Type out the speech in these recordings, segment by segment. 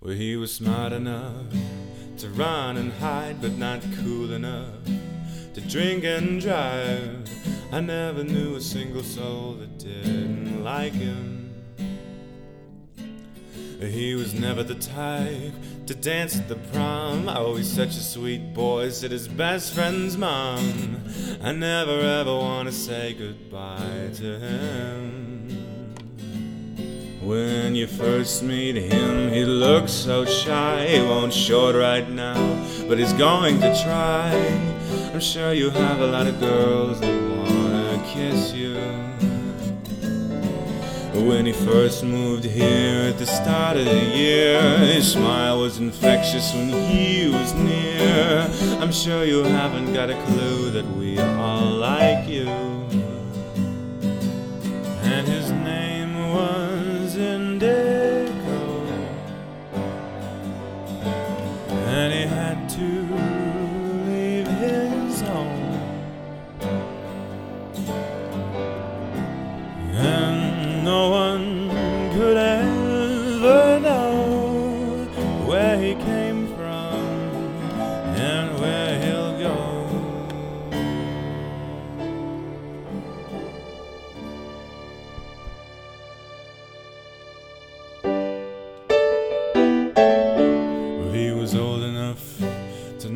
Well, he was smart enough to run and hide, but not cool enough to drink and drive. I never knew a single soul that didn't like him. He was never the type to dance at the prom. Oh, he's such a sweet boy, said his best friend's mom. I never ever want to say goodbye to him. When you first meet him, he looks so shy. He won't show it right now, but he's going to try. I'm sure you have a lot of girls that wanna kiss you. When he first moved here at the start of the year, his smile was infectious when he was near. I'm sure you haven't got a clue that we all like you.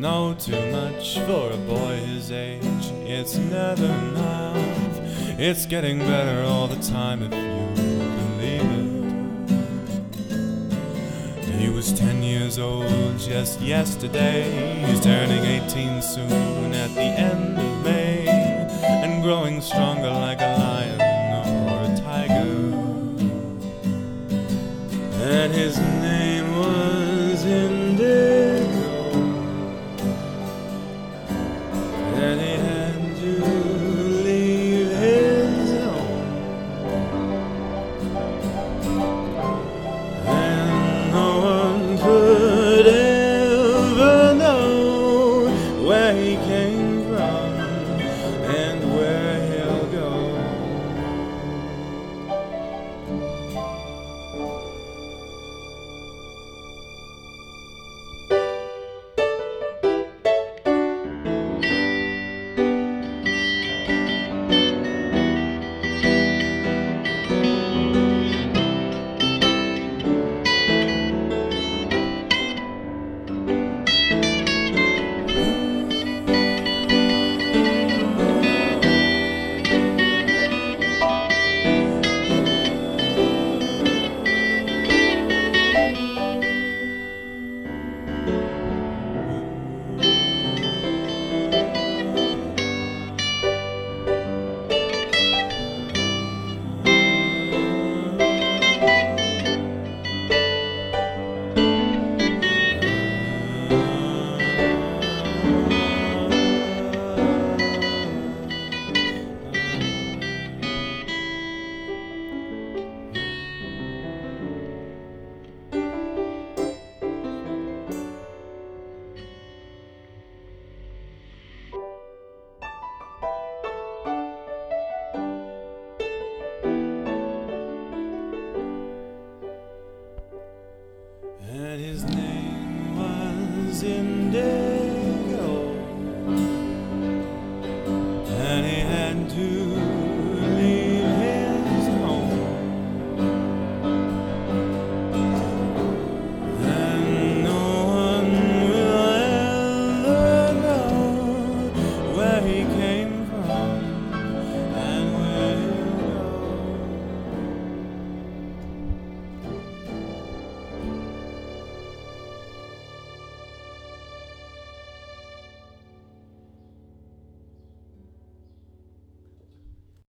Know too much for a boy his age. It's never enough. It's getting better all the time if you believe it. He was 10 years old just yesterday. He's turning 18 soon at the end of May. And growing stronger like